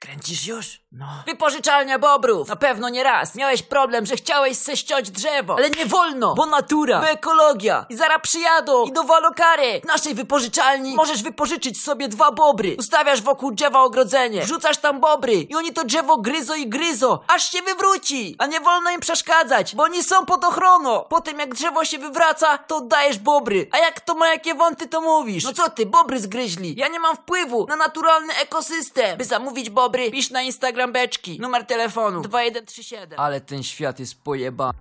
Kręcisz już? No. Wypożyczalnia bobrów! Na pewno nie raz. Miałeś problem, że chciałeś se ściąć drzewo. Ale nie wolno, bo natura, bo ekologia. I zaraz przyjadą i dowalą karę. W naszej wypożyczalni możesz wypożyczyć sobie dwa bobry. Ustawiasz wokół drzewa ogrodzenie. Wrzucasz tam bobry i oni to drzewo gryzo i gryzo, aż się wywróci. A nie wolno im przeszkadzać, bo oni są pod ochroną. Potem jak drzewo się wywraca, to oddajesz bobry. A jak to ma jakie wąty, to mówisz. No co ty, bobry zgryźli. Ja nie mam wpływu na naturalny ekosystem. By zamówić bobry, pisz na Instagram beczki. Numer telefonu 2137. Ale ten świat jest pojeba.